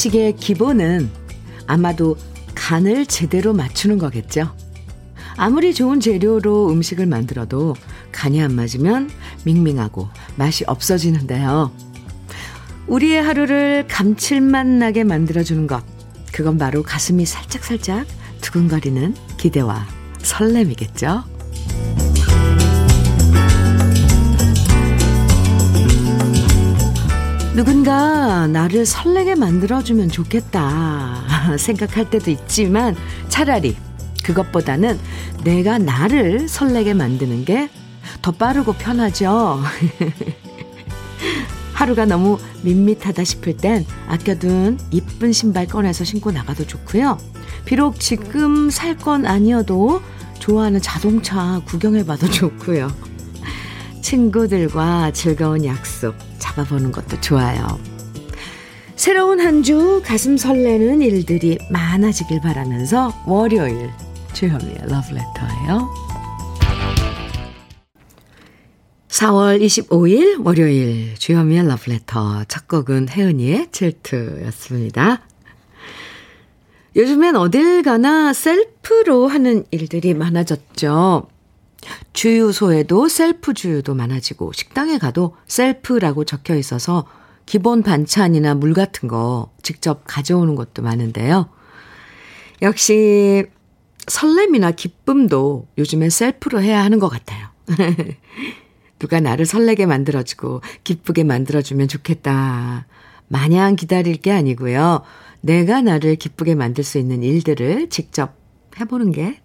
음식의 기본은 아마도 간을 제대로 맞추는 거겠죠. 아무리 좋은 재료로 음식을 만들어도 간이 안 맞으면 밍밍하고 맛이 없어지는데요. 우리의 하루를 감칠맛 나게 만들어주는 것. 그건 바로 가슴이 살짝살짝 두근거리는 기대와 설렘이겠죠. 누군가 나를 설레게 만들어주면 좋겠다 생각할 때도 있지만 차라리 그것보다는 내가 나를 설레게 만드는 게 더 빠르고 편하죠. 하루가 너무 밋밋하다 싶을 땐 아껴둔 이쁜 신발 꺼내서 신고 나가도 좋고요. 비록 지금 살 건 아니어도 좋아하는 자동차 구경해봐도 좋고요. 친구들과 즐거운 약속 잡아보는 것도 좋아요. 새로운 한 주 가슴 설레는 일들이 많아지길 바라면서 월요일 주현미의 러브레터예요. 4월 25일 월요일 주현미의 러브레터 첫 곡은 혜은이의 칠트였습니다. 요즘엔 어딜 가나 셀프로 하는 일들이 많아졌죠. 주유소에도 셀프 주유도 많아지고 식당에 가도 셀프라고 적혀 있어서 기본 반찬이나 물 같은 거 직접 가져오는 것도 많은데요. 역시 설렘이나 기쁨도 요즘엔 셀프로 해야 하는 것 같아요. 누가 나를 설레게 만들어주고 기쁘게 만들어주면 좋겠다. 마냥 기다릴 게 아니고요. 내가 나를 기쁘게 만들 수 있는 일들을 직접 해보는 게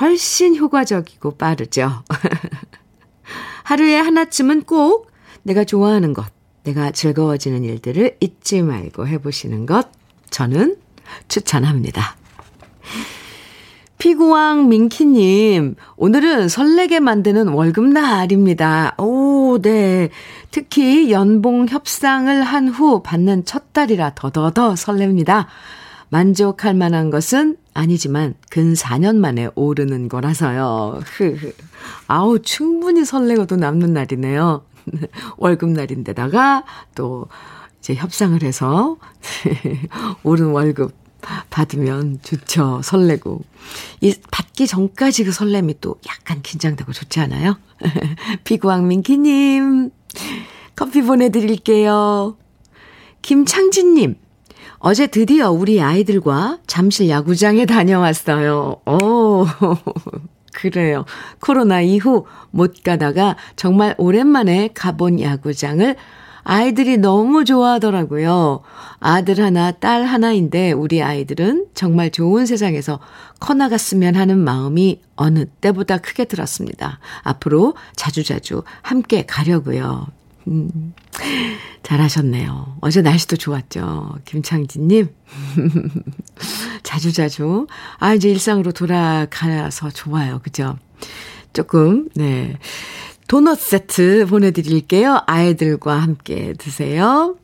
훨씬 효과적이고 빠르죠. 하루에 하나쯤은 꼭 내가 좋아하는 것, 내가 즐거워지는 일들을 잊지 말고 해보시는 것 저는 추천합니다. 피구왕 민키님, 오늘은 설레게 만드는 월급날입니다. 오, 네. 특히 연봉 협상을 한 후 받는 첫 달이라 더더더 설렙니다. 만족할 만한 것은 아니지만 근 4년 만에 오르는 거라서요. 아우, 충분히 설레고도 남는 날이네요. 월급날인데다가 또 이제 협상을 해서 오른 월급 받으면 좋죠. 설레고. 이 받기 전까지 그 설렘이 또 약간 긴장되고 좋지 않아요? 비구왕민키님, 커피 보내드릴게요. 김창진님, 어제 드디어 우리 아이들과 잠실 야구장에 다녀왔어요. 오, 그래요. 코로나 이후 못 가다가 정말 오랜만에 가본 야구장을 아이들이 너무 좋아하더라고요. 아들 하나, 딸 하나인데 우리 아이들은 정말 좋은 세상에서 커나갔으면 하는 마음이 어느 때보다 크게 들었습니다. 앞으로 자주자주 함께 가려고요. 음, 잘하셨네요. 어제 날씨도 좋았죠. 김창진님. 자주자주. 아, 이제 일상으로 돌아가서 좋아요. 그죠? 조금, 네. 도넛 세트 보내드릴게요. 아이들과 함께 드세요.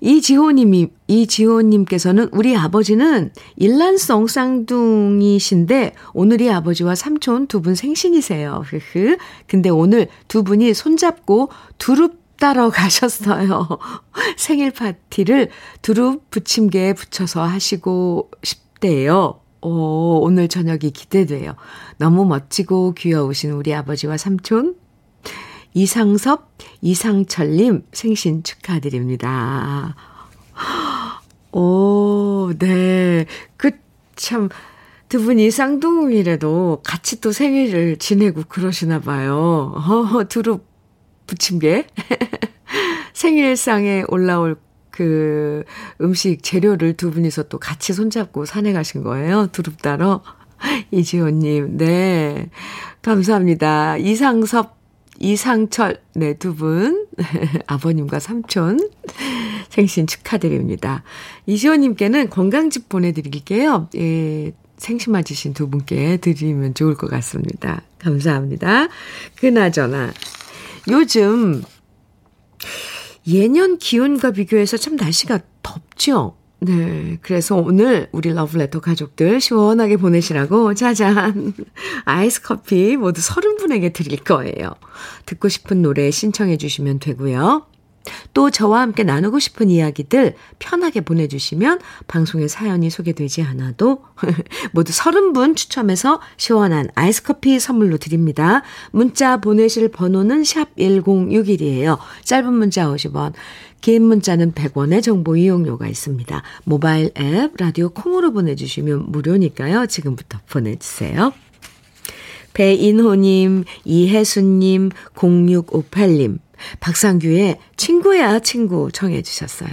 이지호님이, 이지호님께서는 우리 아버지는 일란성 쌍둥이신데 오늘이 아버지와 삼촌 두 분 생신이세요. 흐흐. 근데 오늘 두 분이 손잡고 두릅 따러 가셨어요. 생일 파티를 두릅 부침개에 붙여서 하시고 싶대요. 오, 오늘 저녁이 기대돼요. 너무 멋지고 귀여우신 우리 아버지와 삼촌. 이상섭, 이상철님 생신 축하드립니다. 오, 네. 그, 참, 두 분이 쌍둥이라도 같이 또 생일을 지내고 그러시나 봐요. 어, 두릅 부침개. 생일상에 올라올 그 음식 재료를 두 분이서 또 같이 손잡고 산에 가신 거예요. 두릅 따러. 이지호님, 네. 감사합니다. 이상섭, 이상철, 네, 두 분. 아버님과 삼촌. 생신 축하드립니다. 이지호님께는 건강즙 보내드릴게요. 예, 생신 맞으신 두 분께 드리면 좋을 것 같습니다. 감사합니다. 그나저나, 요즘 예년 기온과 비교해서 참 날씨가 덥죠? 네. 그래서 오늘 우리 러브레터 가족들 시원하게 보내시라고 짜잔. 아이스 커피 모두 30분에게 드릴 거예요. 듣고 싶은 노래 신청해 주시면 되고요. 또 저와 함께 나누고 싶은 이야기들 편하게 보내주시면 방송에 사연이 소개되지 않아도 모두 30분 추첨해서 시원한 아이스커피 선물로 드립니다. 문자 보내실 번호는 샵 1061이에요. 짧은 문자 50원, 긴 문자는 100원의 정보 이용료가 있습니다. 모바일 앱, 라디오 콩으로 보내주시면 무료니까요. 지금부터 보내주세요. 배인호님, 이혜수님, 0658님, 박상규의 친구야 친구 청해 주셨어요.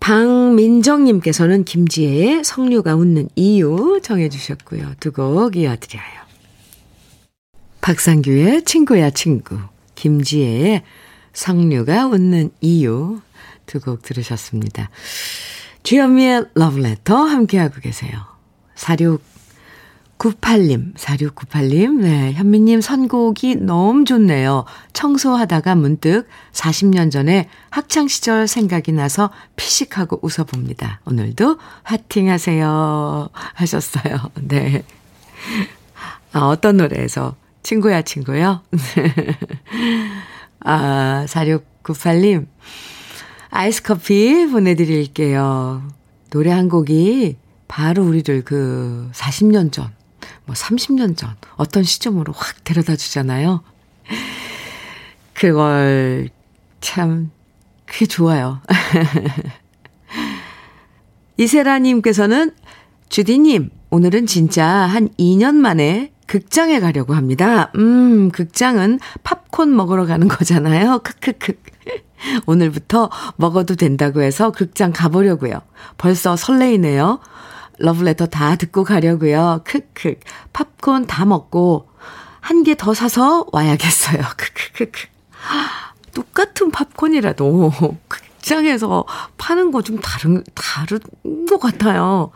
방민정님께서는 김지혜의 성류가 웃는 이유 청해 주셨고요. 두 곡 이어드려요. 박상규의 친구야 친구, 김지혜의 성류가 웃는 이유 두 곡 들으셨습니다. 주현미의 러브레터 함께하고 계세요. 46 98님, 4698님, 네, 현미님 선곡이 너무 좋네요. 청소하다가 문득 40년 전에 학창시절 생각이 나서 피식하고 웃어봅니다. 오늘도 화팅 하세요. 하셨어요. 네. 아, 어떤 노래에서? 친구야, 친구요? 아, 4698님, 아이스 커피 보내드릴게요. 노래 한 곡이 바로 우리를 그 40년 전, 뭐 30년 전 어떤 시점으로 확 데려다 주잖아요. 그걸 참 그게 좋아요. 이세라님께서는 주디님 오늘은 진짜 한 2년 만에 극장에 가려고 합니다. 음, 극장은 팝콘 먹으러 가는 거잖아요. 크크크. 오늘부터 먹어도 된다고 해서 극장 가보려고요. 벌써 설레이네요. 러브레터 다 듣고 가려고요. 크크. 팝콘 다 먹고 한 개 더 사서 와야겠어요. 크크크크. 똑같은 팝콘이라도 극장에서 파는 거 좀 다른 다른 것 같아요.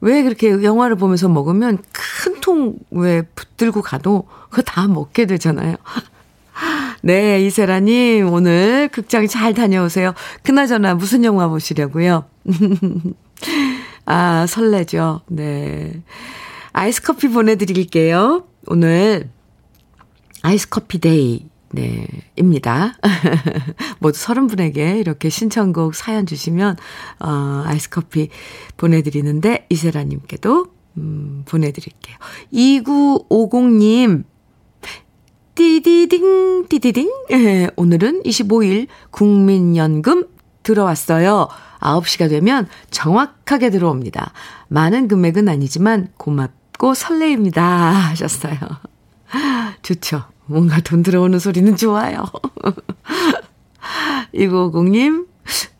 왜 그렇게 영화를 보면서 먹으면 큰 통 왜 붙들고 가도 그거 다 먹게 되잖아요. 네, 이세라님, 오늘 극장 잘 다녀오세요. 그나저나 무슨 영화 보시려고요? 아, 설레죠. 네. 아이스 커피 보내드릴게요. 오늘 아이스 커피 데이. 네, 입니다. 모두 서른 분에게 이렇게 신청곡 사연 주시면, 어, 아이스 커피 보내드리는데, 이세라님께도, 음, 보내드릴게요. 2950님, 띠디딩, 띠디딩. 예, 오늘은 25일 국민연금 들어왔어요. 9시가 되면 정확하게 들어옵니다. 많은 금액은 아니지만 고맙고 설레입니다. 하셨어요. 좋죠. 뭔가 돈 들어오는 소리는 좋아요. 2950님,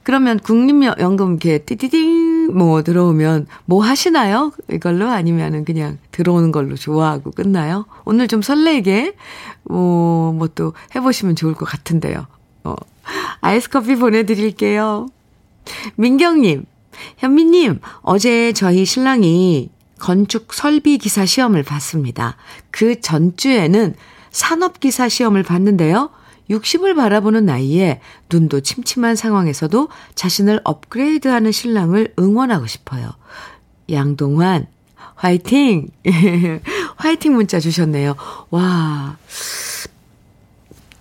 그러면 국립연금 이렇게 띠디딩 뭐 들어오면 뭐 하시나요? 이걸로 아니면은 그냥 들어오는 걸로 좋아하고 끝나요? 오늘 좀 설레게 뭐 뭐 또 해보시면 좋을 것 같은데요. 어, 아이스 커피 보내드릴게요. 민경님, 현미님, 어제 저희 신랑이 건축 설비 기사 시험을 봤습니다. 그 전주에는 산업기사 시험을 봤는데요. 60을 바라보는 나이에 눈도 침침한 상황에서도 자신을 업그레이드하는 신랑을 응원하고 싶어요. 양동환, 화이팅! 화이팅 문자 주셨네요. 와,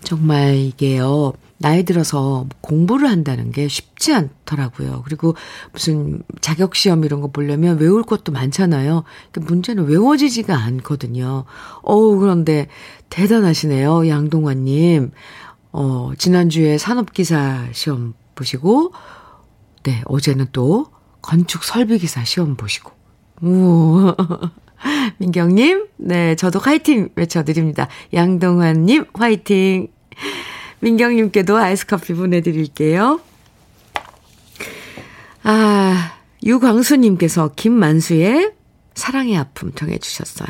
정말 이게요. 나이 들어서 공부를 한다는 게 쉽지 않더라고요. 그리고 무슨 자격시험 이런 거 보려면 외울 것도 많잖아요. 그 문제는 외워지지가 않거든요. 어우, 그런데 대단하시네요. 양동환님. 어, 지난주에 산업기사 시험 보시고, 네, 어제는 또 건축 설비기사 시험 보시고. 우 민경님, 네, 저도 화이팅 외쳐드립니다. 양동환님, 화이팅! 민경님께도 아이스 커피 보내드릴게요. 아, 유광수님께서 김만수의 사랑의 아픔 정해주셨어요.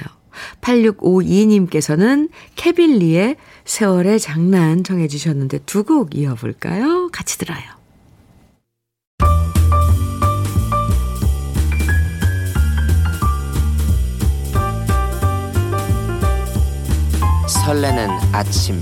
8652님께서는 케빌리의 세월의 장난 정해주셨는데 두 곡 이어볼까요? 같이 들어요. 설레는 아침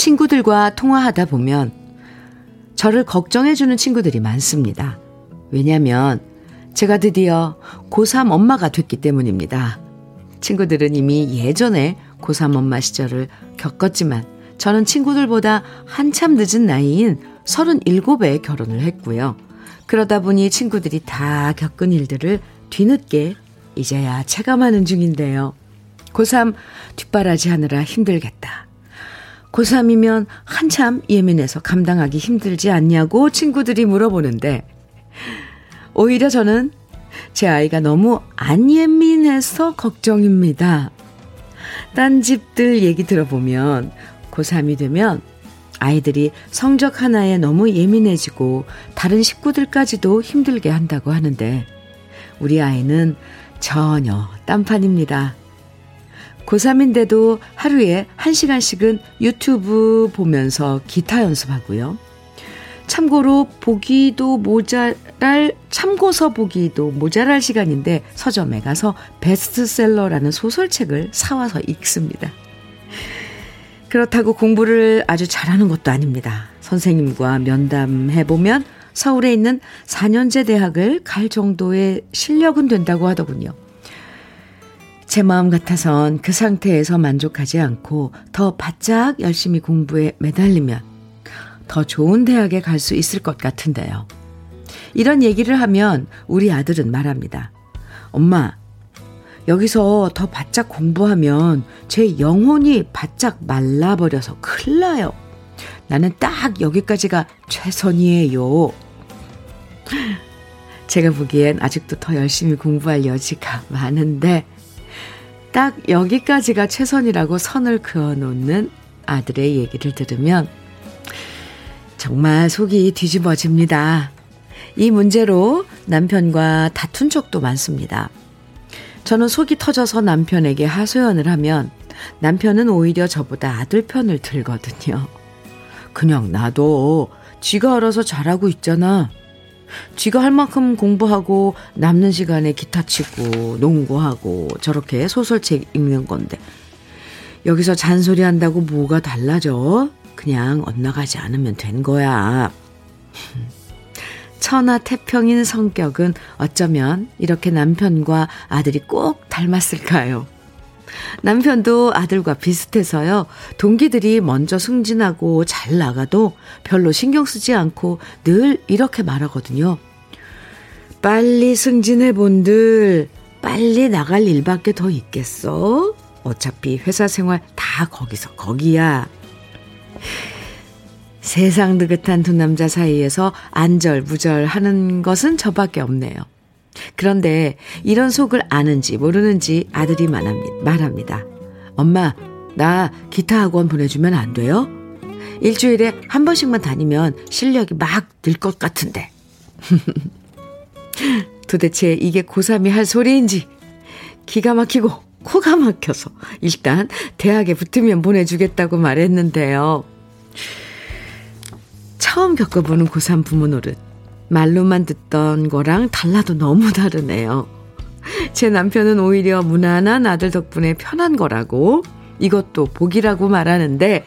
친구들과 통화하다 보면 저를 걱정해주는 친구들이 많습니다. 왜냐면 제가 드디어 고3 엄마가 됐기 때문입니다. 친구들은 이미 예전에 고3 엄마 시절을 겪었지만 저는 친구들보다 한참 늦은 나이인 37에 결혼을 했고요. 그러다 보니 친구들이 다 겪은 일들을 뒤늦게 이제야 체감하는 중인데요. 고3 뒷바라지 하느라 힘들겠다. 고3이면 한참 예민해서 감당하기 힘들지 않냐고 친구들이 물어보는데, 오히려 저는 제 아이가 너무 안 예민해서 걱정입니다. 딴 집들 얘기 들어보면 고3이 되면 아이들이 성적 하나에 너무 예민해지고 다른 식구들까지도 힘들게 한다고 하는데 우리 아이는 전혀 딴판입니다. 고3인데도 하루에 1시간씩은 유튜브 보면서 기타 연습하고요. 참고로 보기도 모자랄, 참고서 보기도 모자랄 시간인데 서점에 가서 베스트셀러라는 소설책을 사와서 읽습니다. 그렇다고 공부를 아주 잘하는 것도 아닙니다. 선생님과 면담해 보면 서울에 있는 4년제 대학을 갈 정도의 실력은 된다고 하더군요. 제 마음 같아선 그 상태에서 만족하지 않고 더 바짝 열심히 공부에 매달리면 더 좋은 대학에 갈 수 있을 것 같은데요. 이런 얘기를 하면 우리 아들은 말합니다. 엄마, 여기서 더 바짝 공부하면 제 영혼이 바짝 말라버려서 큰일 나요. 나는 딱 여기까지가 최선이에요. 제가 보기엔 아직도 더 열심히 공부할 여지가 많은데, 딱 여기까지가 최선이라고 선을 그어 놓는 아들의 얘기를 들으면 정말 속이 뒤집어집니다. 이 문제로 남편과 다툰 적도 많습니다. 저는 속이 터져서 남편에게 하소연을 하면 남편은 오히려 저보다 아들 편을 들거든요. 그냥 나도 쥐가 알아서 잘하고 있잖아. 쥐가 할 만큼 공부하고 남는 시간에 기타 치고 농구하고 저렇게 소설책 읽는 건데 여기서 잔소리 한다고 뭐가 달라져? 그냥 엇나가지 않으면 된 거야. 천하 태평인 성격은 어쩌면 이렇게 남편과 아들이 꼭 닮았을까요? 남편도 아들과 비슷해서요. 동기들이 먼저 승진하고 잘 나가도 별로 신경 쓰지 않고 늘 이렇게 말하거든요. 빨리 승진해 본들 빨리 나갈 일밖에 더 있겠어? 어차피 회사 생활 다 거기서 거기야. 세상 느긋한 두 남자 사이에서 안절부절 하는 것은 저밖에 없네요. 그런데 이런 속을 아는지 모르는지 아들이 말합니다. 엄마, 나 기타 학원 보내주면 안 돼요? 일주일에 한 번씩만 다니면 실력이 막 늘 것 같은데. 도대체 이게 고3이 할 소리인지 기가 막히고 코가 막혀서 일단 대학에 붙으면 보내주겠다고 말했는데요. 처음 겪어보는 고3 부모 노릇. 말로만 듣던 거랑 달라도 너무 다르네요. 제 남편은 오히려 무난한 아들 덕분에 편한 거라고 이것도 복이라고 말하는데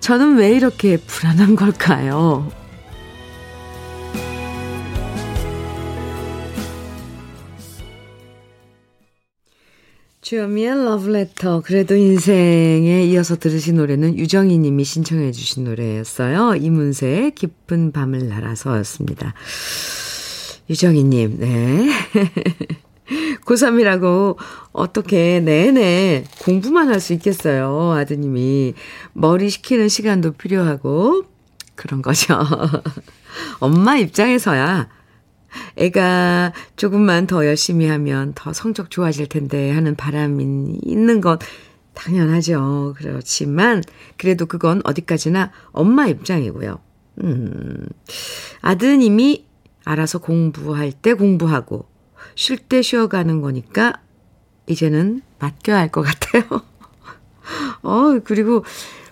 저는 왜 이렇게 불안한 걸까요? 주현미의 러브레터 그래도 인생에 이어서 들으신 노래는 유정희 님이 신청해 주신 노래였어요. 이문세의 깊은 밤을 날아서였습니다. 유정희 님, 네. 고3이라고 어떻게 내내 공부만 할 수 있겠어요. 아드님이 머리 식히는 시간도 필요하고 그런 거죠. 엄마 입장에서야 애가 조금만 더 열심히 하면 더 성적 좋아질 텐데 하는 바람이 있는 건 당연하죠. 그렇지만 그래도 그건 어디까지나 엄마 입장이고요. 음, 아드님이 알아서 공부할 때 공부하고 쉴 때 쉬어가는 거니까 이제는 맡겨야 할 것 같아요. 어, 그리고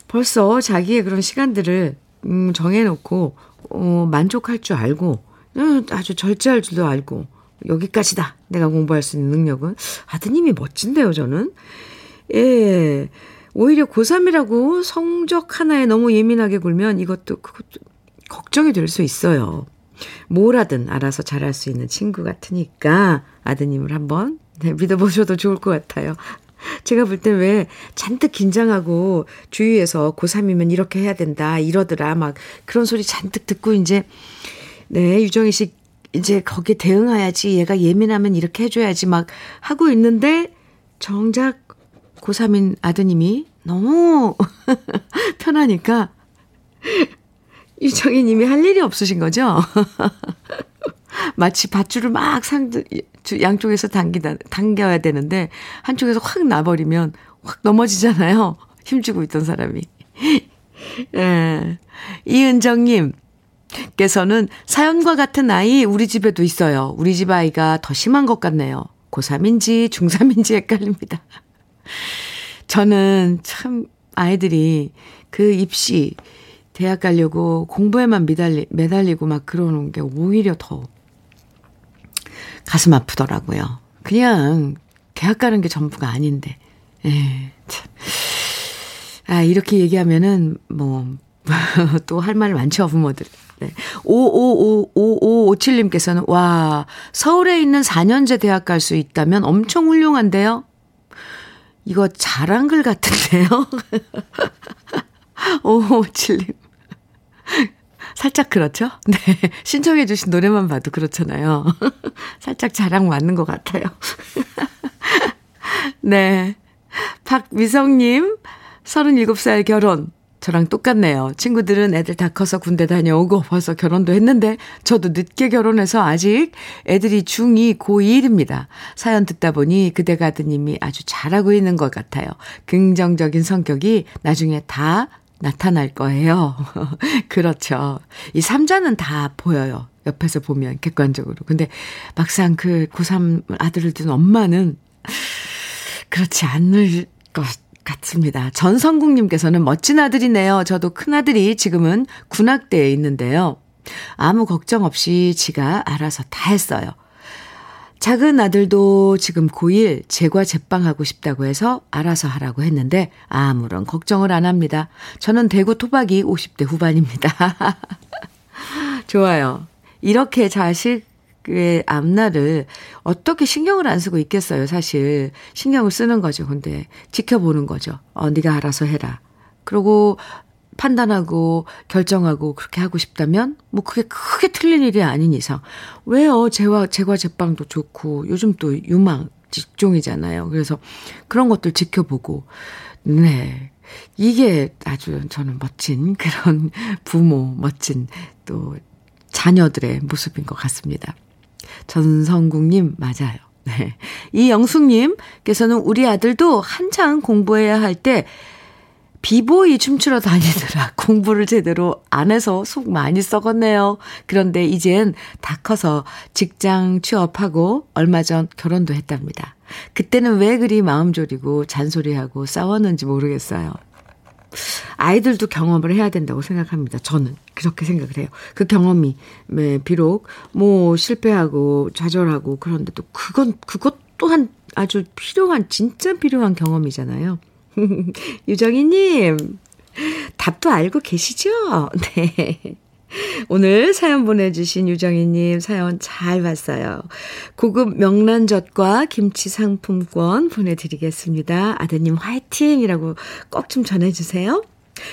벌써 자기의 그런 시간들을 음, 정해놓고 어, 만족할 줄 알고 음, 아주 절제할 줄도 알고 여기까지다 내가 공부할 수 있는 능력은 아드님이 멋진데요 저는 예 오히려 고3이라고 성적 하나에 너무 예민하게 굴면 이것도 그것도 걱정이 될 수 있어요. 뭘 하든 알아서 잘할 수 있는 친구 같으니까 아드님을 한번 네, 믿어보셔도 좋을 것 같아요. 제가 볼때왜 잔뜩 긴장하고 주위에서 고3이면 이렇게 해야 된다 이러더라 막 그런 소리 잔뜩 듣고 이제 네 유정희 씨 이제 거기에 대응해야지 얘가 예민하면 이렇게 해줘야지 막 하고 있는데 정작 고3인 아드님이 너무 편하니까 유정희 님이 할 일이 없으신 거죠? 마치 밧줄을 막 상, 양쪽에서 당기다, 당겨야 되는데, 한쪽에서 확 나버리면 확 넘어지잖아요. 힘주고 있던 사람이. 예. 이은정님, 께서는 사연과 같은 아이 우리 집에도 있어요. 우리 집 아이가 더 심한 것 같네요. 고3인지 중3인지 헷갈립니다. 저는 참 아이들이 그 입시, 대학 가려고 공부에만 매달리, 매달리고 막 그러는 게 오히려 더 가슴 아프더라고요. 그냥 대학 가는 게 전부가 아닌데. 예, 참. 아, 이렇게 얘기하면은 뭐, 또 할 말 많죠, 부모들. 네. 555557님께서는, 와, 서울에 있는 4년제 대학 갈 수 있다면 엄청 훌륭한데요? 이거 자랑글 같은데요? 5557님. 살짝 그렇죠? 네. 신청해주신 노래만 봐도 그렇잖아요. 살짝 자랑 맞는 것 같아요. 네. 박미성님, 37살 결혼. 저랑 똑같네요. 친구들은 애들 다 커서 군대 다녀오고 벌써 결혼도 했는데 저도 늦게 결혼해서 아직 애들이 중2, 고1입니다. 사연 듣다 보니 그대가 아드님이 아주 잘하고 있는 것 같아요. 긍정적인 성격이 나중에 다 나타날 거예요. 그렇죠. 이 삼자는 다 보여요. 옆에서 보면 객관적으로. 근데 막상 그 고3 아들을 둔 엄마는 그렇지 않을 것 같습니다. 전성국님께서는 멋진 아들이네요. 저도 큰아들이 지금은 군악대에 있는데요. 아무 걱정 없이 지가 알아서 다 했어요. 작은 아들도 지금 고1 제과 제빵하고 싶다고 해서 알아서 하라고 했는데 아무런 걱정을 안 합니다. 저는 대구 토박이 50대 후반입니다. 좋아요. 이렇게 자식 의 앞날을 어떻게 신경을 안 쓰고 있겠어요, 사실. 신경을 쓰는 거죠. 근데 지켜보는 거죠. 어, 네가 알아서 해라. 그리고 판단하고 결정하고 그렇게 하고 싶다면 뭐 그게 크게 틀린 일이 아닌 이상 왜요? 제와 제과 제빵도 좋고 요즘 또 유망 직종이잖아요. 그래서 그런 것들 지켜보고 네. 이게 아주 저는 멋진 그런 부모, 멋진 또 자녀들의 모습인 것 같습니다. 전성국님, 맞아요. 네. 이영숙님께서는 우리 아들도 한창 공부해야 할 때 비보이 춤추러 다니느라 공부를 제대로 안 해서 속 많이 썩었네요. 그런데 이젠 다 커서 직장 취업하고 얼마 전 결혼도 했답니다. 그때는 왜 그리 마음 졸이고 잔소리하고 싸웠는지 모르겠어요. 아이들도 경험을 해야 된다고 생각합니다. 저는 그렇게 생각을 해요. 그 경험이 네, 비록 뭐 실패하고 좌절하고 그런데 또 그건 그것 또한 아주 필요한 진짜 필요한 경험이잖아요. 유정희님, 답도 알고 계시죠? 네. 오늘 사연 보내주신 유정희님 사연 잘 봤어요. 고급 명란젓과 김치 상품권 보내드리겠습니다. 아드님 화이팅이라고 꼭 좀 전해주세요.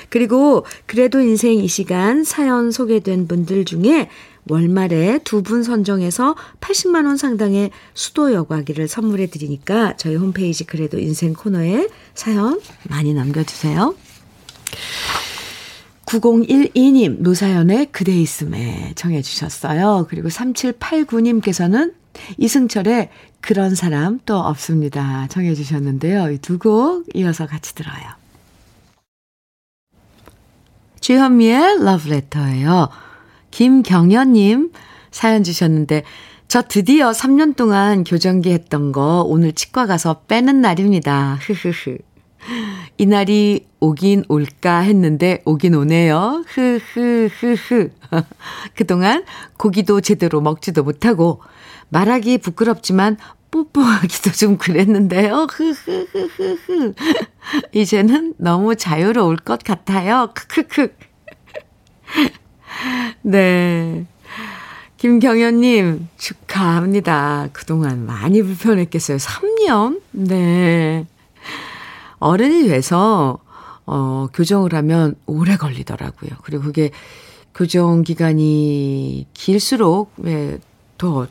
그리고 그래도 인생 이 시간 사연 소개된 분들 중에 월말에 두 분 선정해서 80만 원 상당의 수도 여과기를 선물해 드리니까 저희 홈페이지 그래도 인생 코너에 사연 많이 남겨 주세요. 9012님, 노사연의 그대 있음에 정해주셨어요. 그리고 3789님께서는 이승철의 그런 사람 또 없습니다. 정해주셨는데요. 이 두 곡 이어서 같이 들어요. 주현미의 러브레터예요. 김경현님 사연 주셨는데, 저 드디어 3년 동안 교정기 했던 거 오늘 치과 가서 빼는 날입니다. 흐흐흐. 이날이 오긴 올까 했는데 오긴 오네요. 흐흐흐흐. 그동안 고기도 제대로 먹지도 못하고 말하기 부끄럽지만 뽀뽀하기도 좀 그랬는데요. 흐흐흐흐흐. 이제는 너무 자유로울 것 같아요. 크크크. 네. 김경현님, 축하합니다. 그동안 많이 불편했겠어요. 3년? 네. 어른이 돼서, 어, 교정을 하면 오래 걸리더라고요. 그리고 그게 교정 기간이 길수록, 예, 더,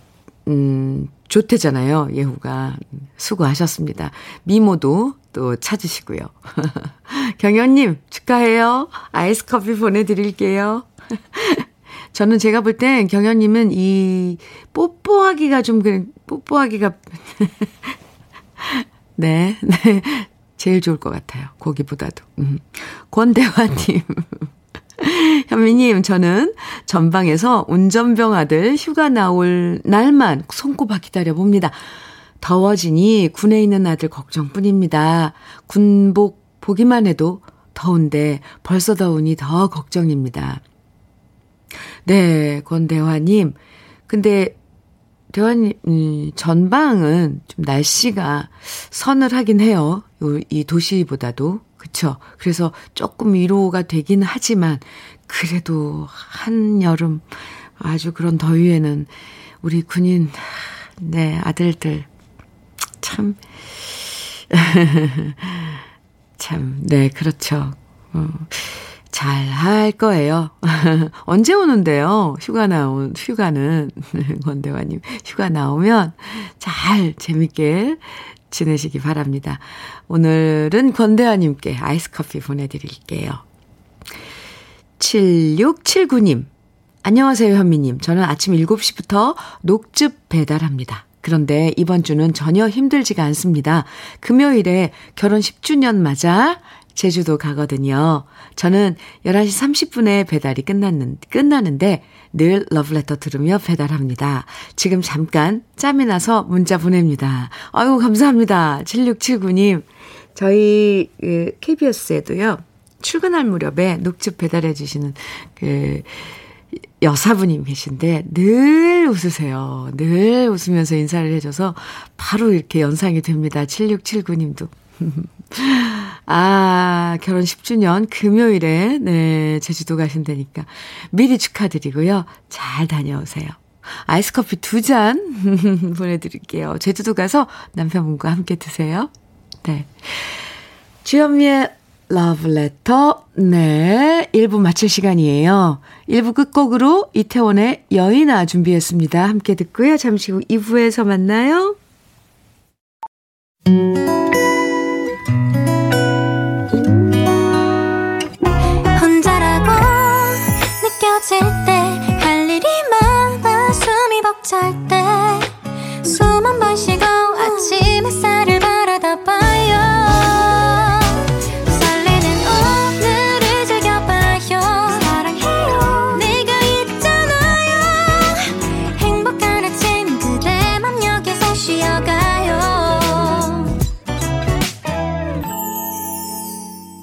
음, 좋대잖아요. 예후가. 수고하셨습니다. 미모도 또 찾으시고요. 경현님, 축하해요. 아이스 커피 보내드릴게요. 저는 제가 볼 땐 경현님은 이 뽀뽀하기가 좀, 그, 뽀뽀하기가, 네, 네. 제일 좋을 것 같아요. 고기보다도. 음. 권대화님. 현미님, 저는 전방에서 운전병 아들 휴가 나올 날만 손꼽아 기다려봅니다. 더워지니 군에 있는 아들 걱정뿐입니다. 군복 보기만 해도 더운데 벌써 더우니 더 걱정입니다. 네, 권대화님. 근데 대화님, 음, 전방은 좀 날씨가 서늘하긴 해요. 요, 이 도시보다도. 그쵸. 그래서 조금 위로가 되긴 하지만, 그래도 한여름 아주 그런 더위에는 우리 군인, 네, 아들들, 참, 참, 네, 그렇죠. 어. 잘 할 거예요. 언제 오는데요? 휴가 나온, 휴가는, 권대화님, 휴가 나오면 잘 재밌게 지내시기 바랍니다. 오늘은 권대화님께 아이스 커피 보내드릴게요. 7679님, 안녕하세요, 현미님. 저는 아침 7시부터 녹즙 배달합니다. 그런데 이번 주는 전혀 힘들지가 않습니다. 금요일에 결혼 10주년 맞아 제주도 가거든요. 저는 11시 30분에 배달이 끝났는, 끝나는데 늘 러브레터 들으며 배달합니다. 지금 잠깐 짬이 나서 문자 보냅니다. 아유, 감사합니다. 7679님. 저희 그 KBS에도요. 출근할 무렵에 녹즙 배달해 주시는 그 여사분이 계신데 늘 웃으세요. 늘 웃으면서 인사를 해줘서 바로 이렇게 연상이 됩니다. 7679님도. 아, 결혼 10주년 금요일에, 네, 제주도 가신다니까. 미리 축하드리고요. 잘 다녀오세요. 아이스 커피 두 잔 보내드릴게요. 제주도 가서 남편분과 함께 드세요. 네. 주현미의 러브레터, 네. 1부 마칠 시간이에요. 1부 끝곡으로 이태원의 여인아 준비했습니다. 함께 듣고요. 잠시 후 2부에서 만나요.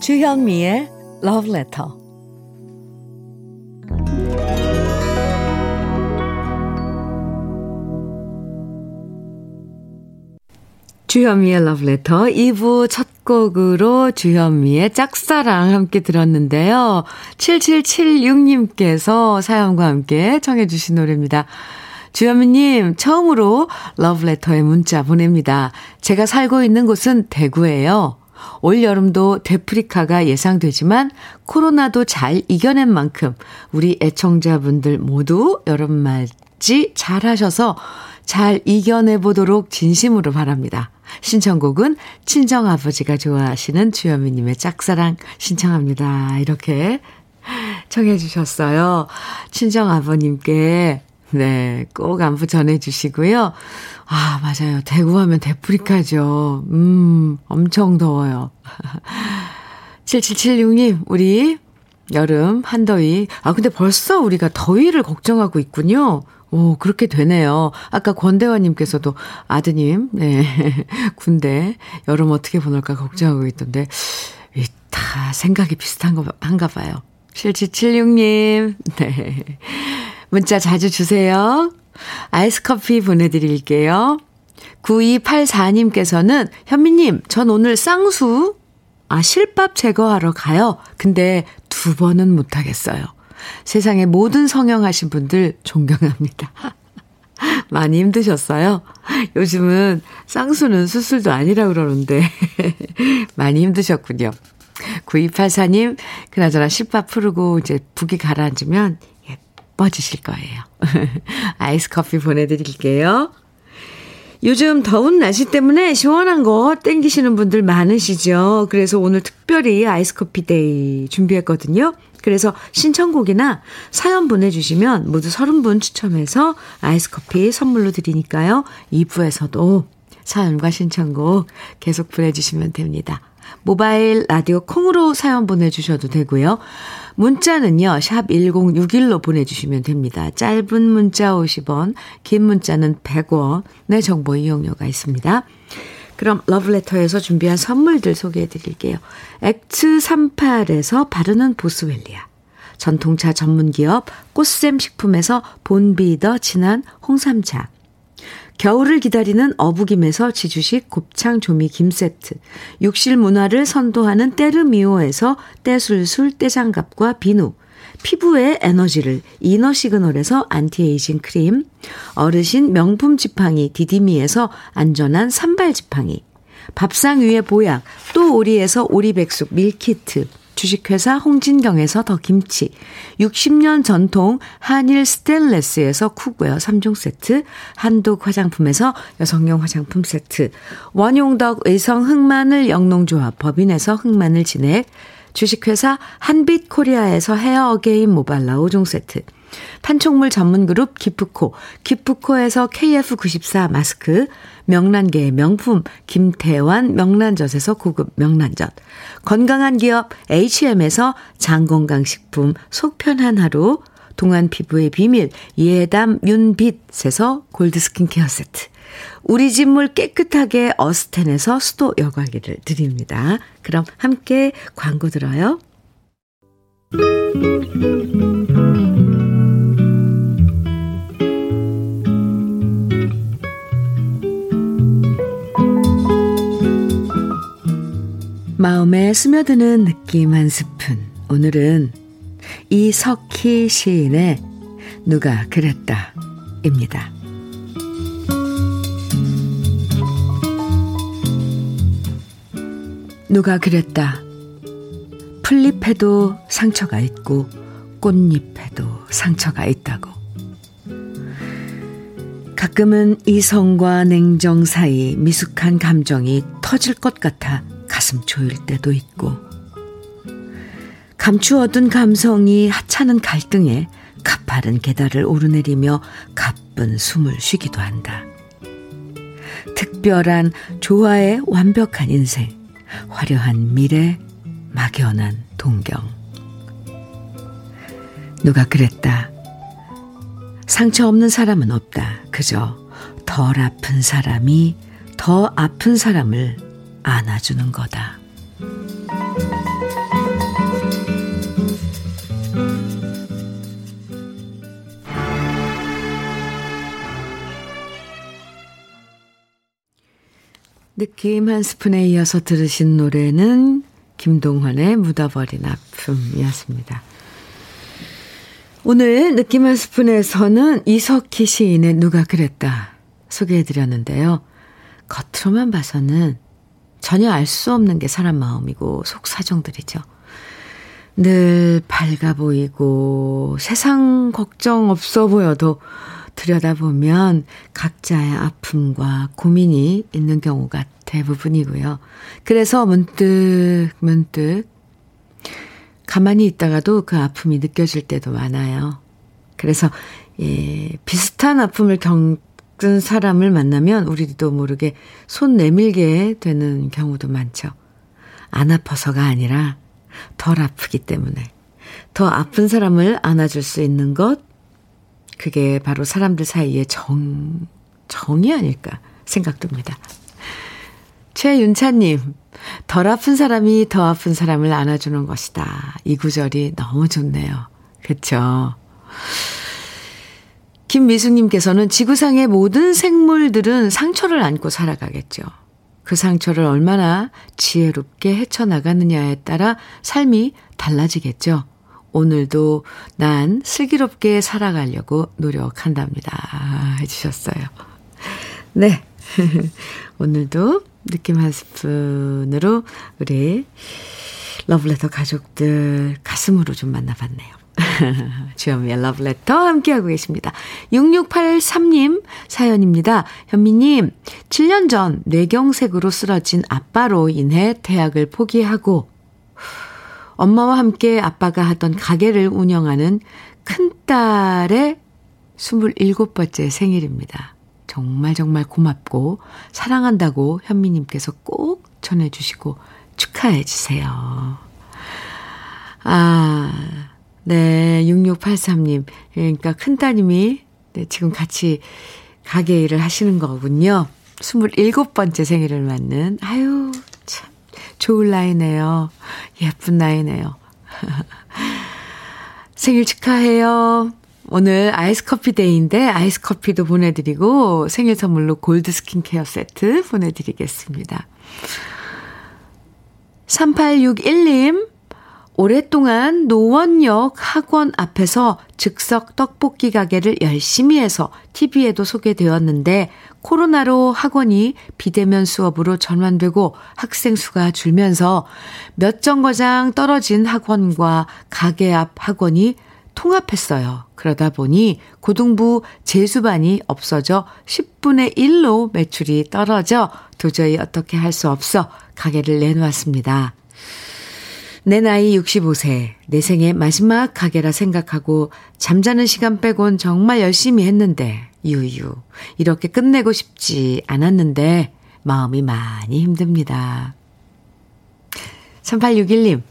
주현미의 Love Letter. 주현미의 Love Letter 2부 첫 곡으로 주현미의 짝사랑 함께 들었는데요. 7776님께서 사연과 함께 청해주신 노래입니다. 주현미님, 처음으로 러브레터에 문자 보냅니다. 제가 살고 있는 곳은 대구예요. 올 여름도 데프리카가 예상되지만 코로나도 잘 이겨낸 만큼 우리 애청자분들 모두 여름맞이 잘 하셔서 잘 이겨내 보도록 진심으로 바랍니다. 신청곡은 친정아버지가 좋아하시는 주현미님의 짝사랑 신청합니다. 이렇게 청해 주셨어요. 친정아버님께 네, 꼭 안부 전해주시고요. 아, 맞아요. 대구 하면 데프리카죠. 음, 엄청 더워요. 7776님, 우리 여름 한더위. 아, 근데 벌써 우리가 더위를 걱정하고 있군요. 오, 그렇게 되네요. 아까 권대화님께서도 아드님, 네, 군대, 여름 어떻게 보낼까 걱정하고 있던데, 다 생각이 비슷한 거, 한가 봐요. 7776님, 네. 문자 자주 주세요. 아이스 커피 보내드릴게요. 9284님께서는 현미님, 전 오늘 쌍수, 아, 실밥 제거하러 가요. 근데 두 번은 못하겠어요. 세상의 모든 성형하신 분들 존경합니다. 많이 힘드셨어요? 요즘은 쌍수는 수술도 아니라 그러는데 많이 힘드셨군요. 9284님, 그나저나 실밥 풀고 이제 부기 가라앉으면 예뻐지실 거예요. 아이스 커피 보내드릴게요. 요즘 더운 날씨 때문에 시원한 거 땡기시는 분들 많으시죠? 그래서 오늘 특별히 아이스 커피 데이 준비했거든요. 그래서 신청곡이나 사연 보내주시면 모두 30분 추첨해서 아이스 커피 선물로 드리니까요. 2부에서도 사연과 신청곡 계속 보내주시면 됩니다. 모바일 라디오 콩으로 사연 보내주셔도 되고요. 문자는요, 샵 1061로 보내주시면 됩니다. 짧은 문자 50원, 긴 문자는 100원의 정보 이용료가 있습니다. 그럼 러브레터에서 준비한 선물들 소개해 드릴게요. 엑츠38에서 바르는 보스웰리아. 전통차 전문기업 꽃샘 식품에서 본비더 진한 홍삼차. 겨울을 기다리는 어부김에서 지주식 곱창 조미 김 세트. 욕실 문화를 선도하는 때르미오에서 때술술 때장갑과 비누. 피부의 에너지를 이너 시그널에서 안티에이징 크림, 어르신 명품 지팡이 디디미에서 안전한 산발 지팡이, 밥상 위의 보약 또 오리에서 오리백숙 밀키트, 주식회사 홍진경에서 더 김치, 60년 전통 한일 스텐레스에서 쿡웨어 3종 세트, 한독 화장품에서 여성용 화장품 세트, 원용덕 의성 흑마늘 영농조합 법인에서 흑마늘 진액, 주식회사 한빛코리아에서 헤어 어게인 모발라 5종 세트, 판촉물 전문 그룹 기프코, 기프코에서 KF94 마스크, 명란계의 명품 김태환 명란젓에서 고급 명란젓, 건강한 기업 H&M에서 장건강식품 속편한 하루, 동안 피부의 비밀 예담 윤빛에서 골드 스킨케어 세트, 우리 집물 깨끗하게 어스텐에서 수도 여과기를 드립니다. 그럼 함께 광고 들어요. 마음에 스며드는 느낌 한 스푼. 오늘은 이석희 시인의 누가 그랬다. 입니다. 누가 그랬다. 풀잎에도 상처가 있고 꽃잎에도 상처가 있다고. 가끔은 이성과 냉정 사이 미숙한 감정이 터질 것 같아 가슴 조일 때도 있고 감추어둔 감성이 하찮은 갈등에 가파른 계단을 오르내리며 가쁜 숨을 쉬기도 한다. 특별한 조화의 완벽한 인생, 화려한 미래, 막연한 동경. 누가 그랬다. 상처 없는 사람은 없다. 그저 덜 아픈 사람이 더 아픈 사람을 안아주는 거다. 느낌 한 스푼에 이어서 들으신 노래는 김동환의 묻어버린 아픔이었습니다. 오늘 느낌 한 스푼에서는 이석희 시인의 누가 그랬다 소개해드렸는데요. 겉으로만 봐서는 전혀 알 수 없는 게 사람 마음이고 속사정들이죠. 늘 밝아 보이고 세상 걱정 없어 보여도 들여다보면 각자의 아픔과 고민이 있는 경우가 대부분이고요. 그래서 문득, 문득, 가만히 있다가도 그 아픔이 느껴질 때도 많아요. 그래서, 예, 비슷한 아픔을 겪, 같은 사람을 만나면 우리도 모르게 손 내밀게 되는 경우도 많죠. 안 아파서가 아니라 덜 아프기 때문에. 더 아픈 사람을 안아줄 수 있는 것, 그게 바로 사람들 사이의 정, 정이 아닐까 생각됩니다. 최윤차님, 덜 아픈 사람이 더 아픈 사람을 안아주는 것이다. 이 구절이 너무 좋네요. 그쵸? 김미숙님께서는 지구상의 모든 생물들은 상처를 안고 살아가겠죠. 그 상처를 얼마나 지혜롭게 헤쳐나가느냐에 따라 삶이 달라지겠죠. 오늘도 난 슬기롭게 살아가려고 노력한답니다. 해주셨어요. 네. 오늘도 느낌 한 스푼으로 우리 러블레터 가족들 가슴으로 좀 만나봤네요. 주현미의 러브레터 함께하고 계십니다. 6683님 사연입니다. 현미님, 7년 전 뇌경색으로 쓰러진 아빠로 인해 대학을 포기하고 엄마와 함께 아빠가 하던 가게를 운영하는 큰딸의 27번째 생일입니다. 정말 정말 고맙고 사랑한다고 현미님께서 꼭 전해주시고 축하해 주세요. 아, 네, 6683님. 그러니까 큰따님이 네, 지금 같이 가게 일을 하시는 거군요. 27번째 생일을 맞는, 아유, 참, 좋을 나이네요. 예쁜 나이네요. 생일 축하해요. 오늘 아이스 커피 데이인데 아이스 커피도 보내드리고 생일 선물로 골드 스킨케어 세트 보내드리겠습니다. 3861님, 오랫동안 노원역 학원 앞에서 즉석 떡볶이 가게를 열심히 해서 TV에도 소개되었는데 코로나로 학원이 비대면 수업으로 전환되고 학생 수가 줄면서 몇 정거장 떨어진 학원과 가게 앞 학원이 통합했어요. 그러다 보니 고등부 재수반이 없어져 10분의 1로 매출이 떨어져 도저히 어떻게 할 수 없어 가게를 내놓았습니다. 내 나이 65세, 내 생의 마지막 가게라 생각하고 잠자는 시간 빼곤 정말 열심히 했는데, 유유. 이렇게 끝내고 싶지 않았는데, 마음이 많이 힘듭니다. 3861님,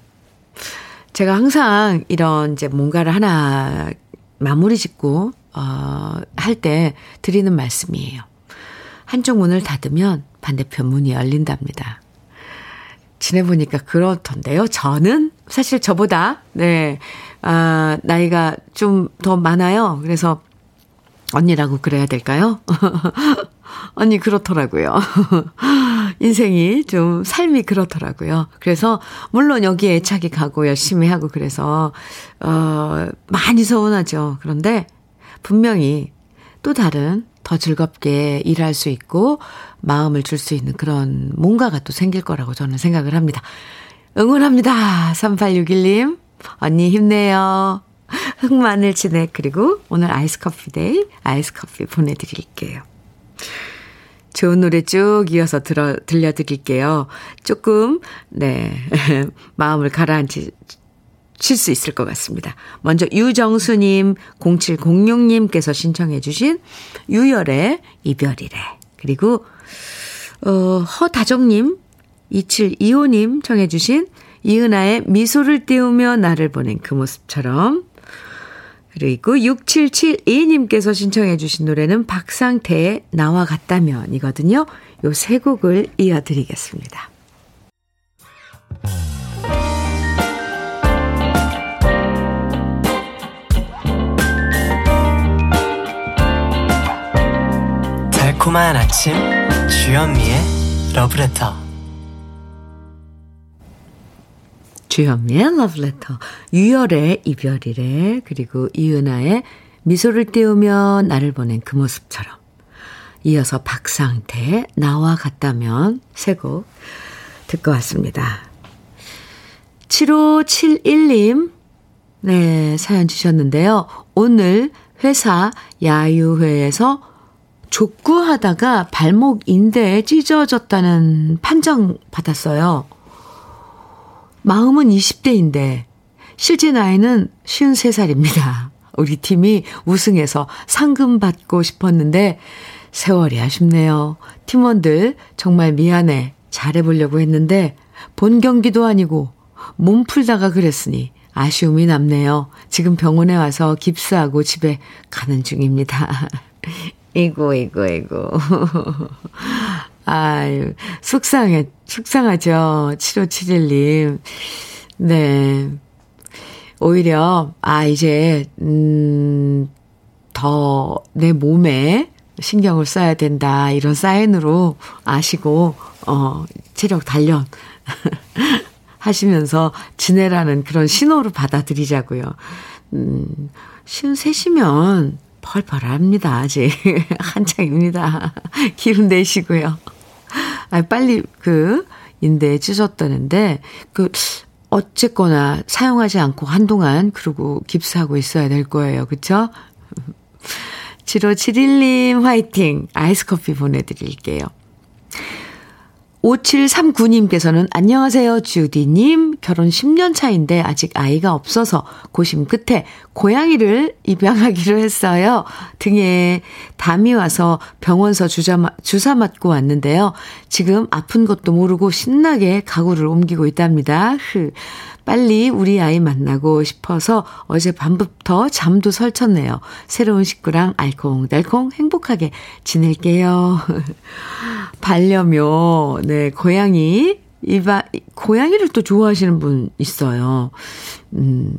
제가 항상 이런 이제 뭔가를 하나 마무리 짓고, 어, 할 때 드리는 말씀이에요. 한쪽 문을 닫으면 반대편 문이 열린답니다. 지내보니까 그렇던데요. 저는 사실 저보다, 네, 아, 나이가 좀 더 많아요. 그래서 언니라고 그래야 될까요? 언니 그렇더라고요. 인생이 좀 삶이 그렇더라고요. 그래서 물론 여기에 애착이 가고 열심히 하고 그래서 어 많이 서운하죠. 그런데 분명히 또 다른 더 즐겁게 일할 수 있고 마음을 줄 수 있는 그런 뭔가가 또 생길 거라고 저는 생각을 합니다. 응원합니다. 3861님. 언니 힘내요. 흑마늘 진액 그리고 오늘 아이스 커피 day 아이스 커피 보내드릴게요. 좋은 노래 쭉 이어서 들어, 들려드릴게요. 조금, 네, 마음을 가라앉히, 칠 수 있을 것 같습니다. 먼저 유정수님, 0706님께서 신청해 주신 유열의 이별이래. 그리고, 어, 허다정님, 2725님 청해 주신 이은아의 미소를 띄우며 나를 보낸 그 모습처럼. 그리고 6772님께서 신청해 주신 노래는 박상태의 나와 같다면 이거든요. 요 세 곡을 이어드리겠습니다. 달콤한 아침 주현미의 러브레터. 주현미의 러브레터. 유열의 이별이래. 그리고 이은아의 미소를 띄우며 나를 보낸 그 모습처럼. 이어서 박상태 나와 같다면 세곡 듣고 왔습니다. 7571님. 네 사연 주셨는데요. 오늘 회사 야유회에서 족구하다가 발목 인대에 찢어졌다는 판정 받았어요. 마음은 20대인데 실제 나이는 53살입니다. 우리 팀이 우승해서 상금 받고 싶었는데 세월이 아쉽네요. 팀원들 정말 미안해. 잘해보려고 했는데 본 경기도 아니고 몸 풀다가 그랬으니 아쉬움이 남네요. 지금 병원에 와서 깁스하고 집에 가는 중입니다. 이고, 이고, 이고. 아유, 속상해, 속상하죠. 7571님. 네. 오히려, 아, 이제, 음, 더 내 몸에 신경을 써야 된다. 이런 사인으로 아시고, 어, 체력 단련 하시면서 지내라는 그런 신호로 받아들이자고요. 음, 쉰 셋이면 펄펄 합니다. 아직. 한창입니다. 기운 내시고요. 아, 빨리 그 인대에 찢었다는데, 그, 어쨌거나 사용하지 않고 한동안 그러고 깁스하고 있어야 될 거예요. 그쵸? 7571님 화이팅! 아이스 커피 보내 드릴게요. 5739님께서는 안녕하세요, 주디님. 결혼 10년 차인데 아직 아이가 없어서 고심 끝에 고양이를 입양하기로 했어요. 등에 담이 와서 병원서 주자, 주사 맞고 왔는데요. 지금 아픈 것도 모르고 신나게 가구를 옮기고 있답니다. 흐. 빨리 우리 아이 만나고 싶어서 어제 밤부터 잠도 설쳤네요. 새로운 식구랑 알콩달콩 행복하게 지낼게요. 반려묘, 네, 고양이, 이바, 고양이를 또 좋아하시는 분 있어요. 음,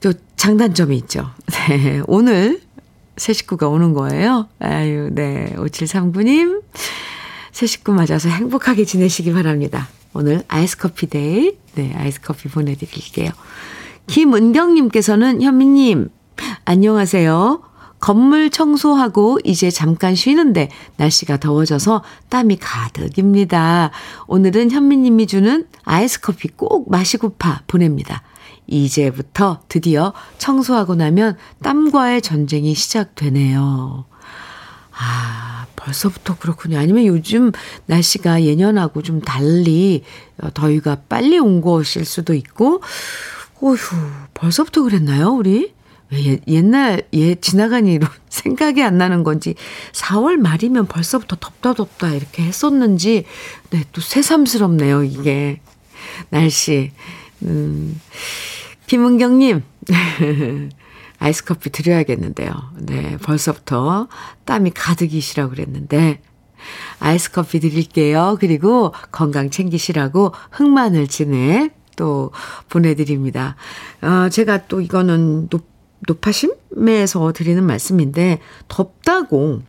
또 장단점이 있죠. 네, 오늘 새 식구가 오는 거예요. 아유, 네, 5739님. 새 식구 맞아서 행복하게 지내시기 바랍니다. 오늘 아이스 커피 day. 네, 아이스 커피 보내드릴게요. 김은경님께서는 현미님, 안녕하세요. 건물 청소하고 이제 잠깐 쉬는데 날씨가 더워져서 땀이 가득입니다. 오늘은 현미님이 주는 아이스 커피 꼭 마시고 파 보냅니다. 이제부터 드디어 청소하고 나면 땀과의 전쟁이 시작되네요. 아, 벌써부터 그렇군요. 아니면 요즘 날씨가 예년하고 좀 달리 더위가 빨리 온 것일 수도 있고, 오휴, 벌써부터 그랬나요, 우리? 왜 옛날, 예, 지나간 일로 생각이 안 나는 건지, 4월 말이면 벌써부터 덥다 덥다 이렇게 했었는지, 네, 또 새삼스럽네요, 이게. 날씨. 음, 김은경님. 아이스 커피 드려야겠는데요. 네, 벌써부터 땀이 가득이시라고 그랬는데, 아이스 커피 드릴게요. 그리고 건강 챙기시라고 흑마늘 진액 또 보내드립니다. 어, 제가 또 이거는 높, 높아심에서 드리는 말씀인데, 덥다고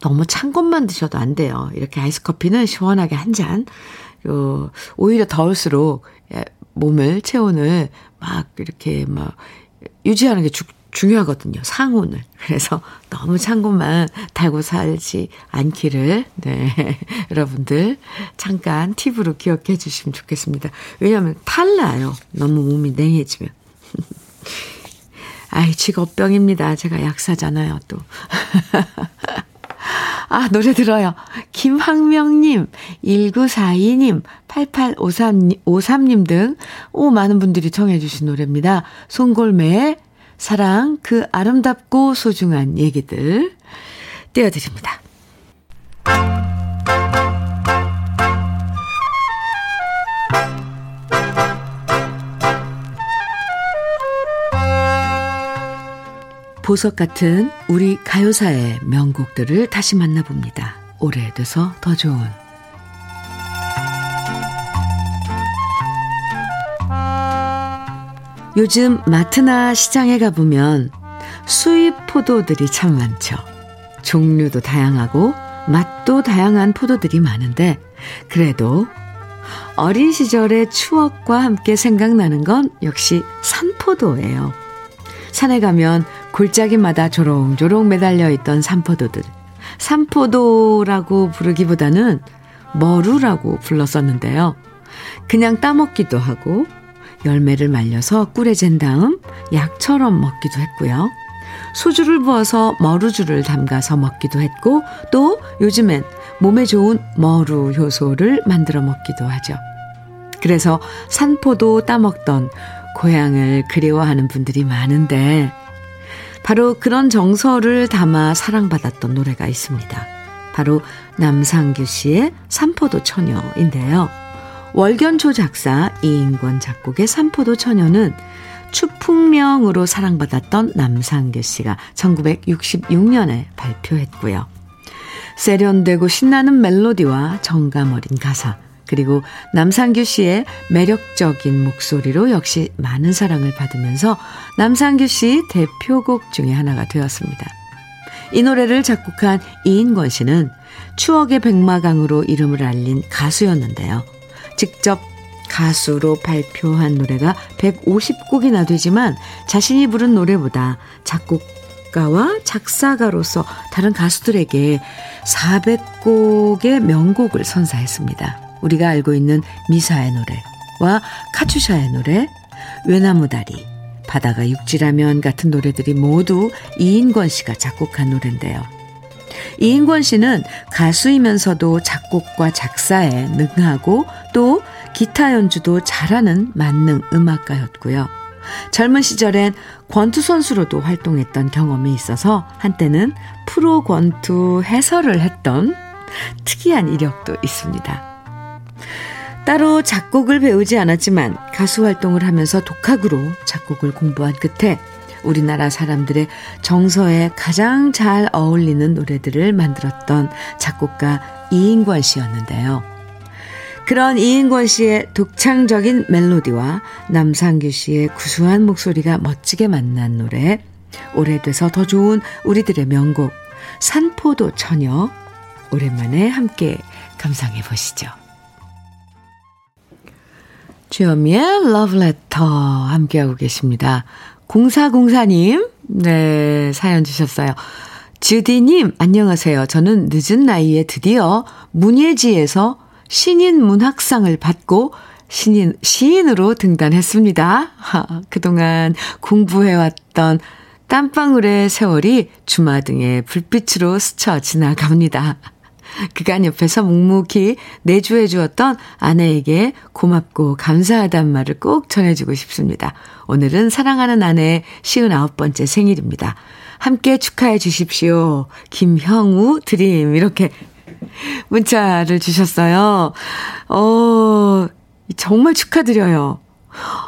너무 찬 것만 드셔도 안 돼요. 이렇게 아이스 커피는 시원하게 한 잔. 요, 오히려 더울수록 예, 몸을, 체온을 막 이렇게 막 유지하는 게 주, 중요하거든요. 상온을. 그래서 너무 찬 것만 달고 살지 않기를, 네. 여러분들, 잠깐 팁으로 기억해 주시면 좋겠습니다. 왜냐하면 탈나요. 너무 몸이 냉해지면. 아이, 직업병입니다. 제가 약사잖아요, 또. 아, 노래 들어요. 김학명님, 1942님, 8853님 등, 오, 많은 분들이 청해주신 노래입니다. 송골매의 사랑, 그 아름답고 소중한 얘기들 띄워드립니다. 보석 같은 우리 가요사의 명곡들을 다시 만나봅니다. 오래돼서 더 좋은 요즘 마트나 시장에 가보면 수입 포도들이 참 많죠. 종류도 다양하고 맛도 다양한 포도들이 많은데 그래도 어린 시절의 추억과 함께 생각나는 건 역시 산포도예요. 산에 가면 골짜기마다 조롱조롱 매달려 있던 산포도들. 산포도라고 부르기보다는 머루라고 불렀었는데요. 그냥 따먹기도 하고 열매를 말려서 꿀에 잰 다음 약처럼 먹기도 했고요. 소주를 부어서 머루주를 담가서 먹기도 했고 또 요즘엔 몸에 좋은 머루 효소를 만들어 먹기도 하죠. 그래서 산포도 따먹던 고향을 그리워하는 분들이 많은데 바로 그런 정서를 담아 사랑받았던 노래가 있습니다. 바로 남상규 씨의 삼포도 처녀인데요. 월견초 작사 이인권 작곡의 삼포도 처녀는 추풍명으로 사랑받았던 남상규 씨가 1966년에 발표했고요. 세련되고 신나는 멜로디와 정감 어린 가사, 그리고 남상규 씨의 매력적인 목소리로 역시 많은 사랑을 받으면서 남상규 씨 대표곡 중에 하나가 되었습니다. 이 노래를 작곡한 이인권 씨는 추억의 백마강으로 이름을 알린 가수였는데요. 직접 가수로 발표한 노래가 150곡이나 되지만 자신이 부른 노래보다 작곡 가와 작사가로서 다른 가수들에게 400곡의 명곡을 선사했습니다. 우리가 알고 있는 미사의 노래와 카츄샤의 노래, 외나무다리, 바다가 육지라면 같은 노래들이 모두 이인권 씨가 작곡한 노래인데요. 이인권 씨는 가수이면서도 작곡과 작사에 능하고 또 기타 연주도 잘하는 만능 음악가였고요. 젊은 시절엔 권투 선수로도 활동했던 경험이 있어서 한때는 프로 권투 해설을 했던 특이한 이력도 있습니다. 따로 작곡을 배우지 않았지만 가수 활동을 하면서 독학으로 작곡을 공부한 끝에 우리나라 사람들의 정서에 가장 잘 어울리는 노래들을 만들었던 작곡가 이인권 씨였는데요. 그런 이인권 씨의 독창적인 멜로디와 남상규 씨의 구수한 목소리가 멋지게 만난 노래, 오래돼서 더 좋은 우리들의 명곡, 산포도 처녀, 오랜만에 함께 감상해 보시죠. 주현미의 러브레터 함께하고 계십니다. 0404님, 네, 사연 주셨어요. 주디님, 안녕하세요. 저는 늦은 나이에 드디어 문예지에서 신인 문학상을 받고 신인, 시인으로 등단했습니다. 하, 그동안 공부해왔던 땀방울의 세월이 주마등의 불빛으로 스쳐 지나갑니다. 그간 옆에서 묵묵히 내주해 주었던 아내에게 고맙고 감사하단 말을 꼭 전해주고 싶습니다. 오늘은 사랑하는 아내의 59번째 생일입니다. 함께 축하해 주십시오. 김형우 드림. 이렇게 문자를 주셨어요. 어, 정말 축하드려요.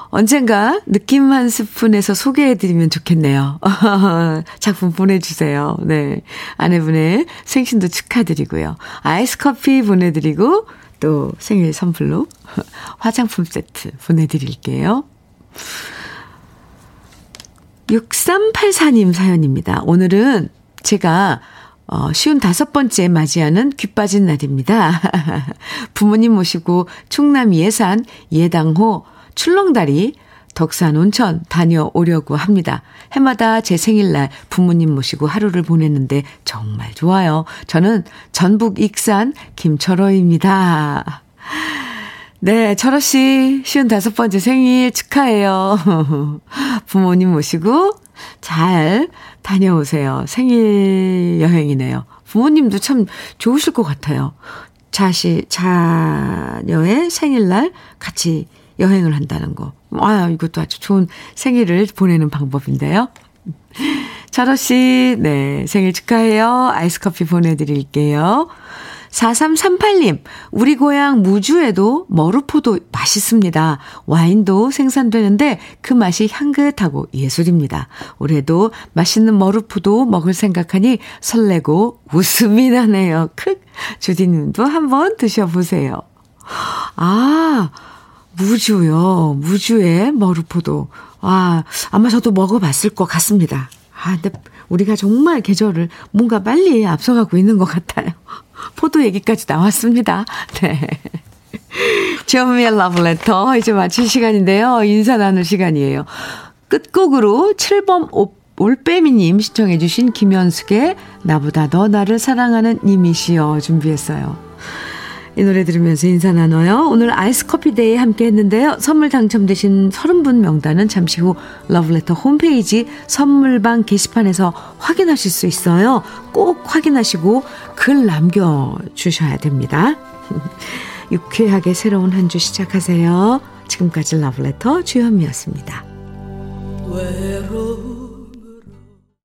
언젠가 느낌 한 스푼에서 소개해드리면 좋겠네요. 작품 보내주세요. 네. 아내분의 생신도 축하드리고요. 아이스 커피 보내드리고, 또 생일 선물로 화장품 세트 보내드릴게요. 6384님 사연입니다. 오늘은 제가 어, 쉬운 다섯 번째 맞이하는 귀 빠진 날입니다. 부모님 모시고 충남 예산 예당호 출렁다리 덕산 온천 다녀오려고 합니다. 해마다 제 생일날 부모님 모시고 하루를 보냈는데 정말 좋아요. 저는 전북 익산 김철호입니다. 네, 철호 씨, 쉬운 다섯 번째 생일 축하해요. 부모님 모시고 잘 다녀오세요. 생일 여행이네요. 부모님도 참 좋으실 것 같아요. 자시, 자녀의 생일날 같이 여행을 한다는 거. 아, 이것도 아주 좋은 생일을 보내는 방법인데요. 철호 씨, 네, 생일 축하해요. 아이스 커피 보내드릴게요. 4338님, 우리 고향 무주에도 머루포도 맛있습니다. 와인도 생산되는데 그 맛이 향긋하고 예술입니다. 올해도 맛있는 머루포도 먹을 생각하니 설레고 웃음이 나네요. 크, 주디님도 한번 드셔보세요. 아, 무주요. 무주의 머루포도. 아, 아마 저도 먹어봤을 것 같습니다. 아, 근데 우리가 정말 계절을 뭔가 빨리 앞서가고 있는 것 같아요. 포도 얘기까지 나왔습니다. 네. 주현미의 러브레터 이제 마칠 시간인데요. 인사 나눌 시간이에요. 끝곡으로 7번 올빼미님 신청해 주신 김현숙의 나보다 더 나를 사랑하는 님이시여 준비했어요. 이 노래 들으면서 인사 나눠요. 오늘 아이스 커피 day 함께 했는데요. 선물 당첨되신 30분 명단은 잠시 후 러브레터 홈페이지 선물방 게시판에서 확인하실 수 있어요. 꼭 확인하시고 글 남겨주셔야 됩니다. 유쾌하게 새로운 한 주 시작하세요. 지금까지 러브레터 주현미였습니다. 외로운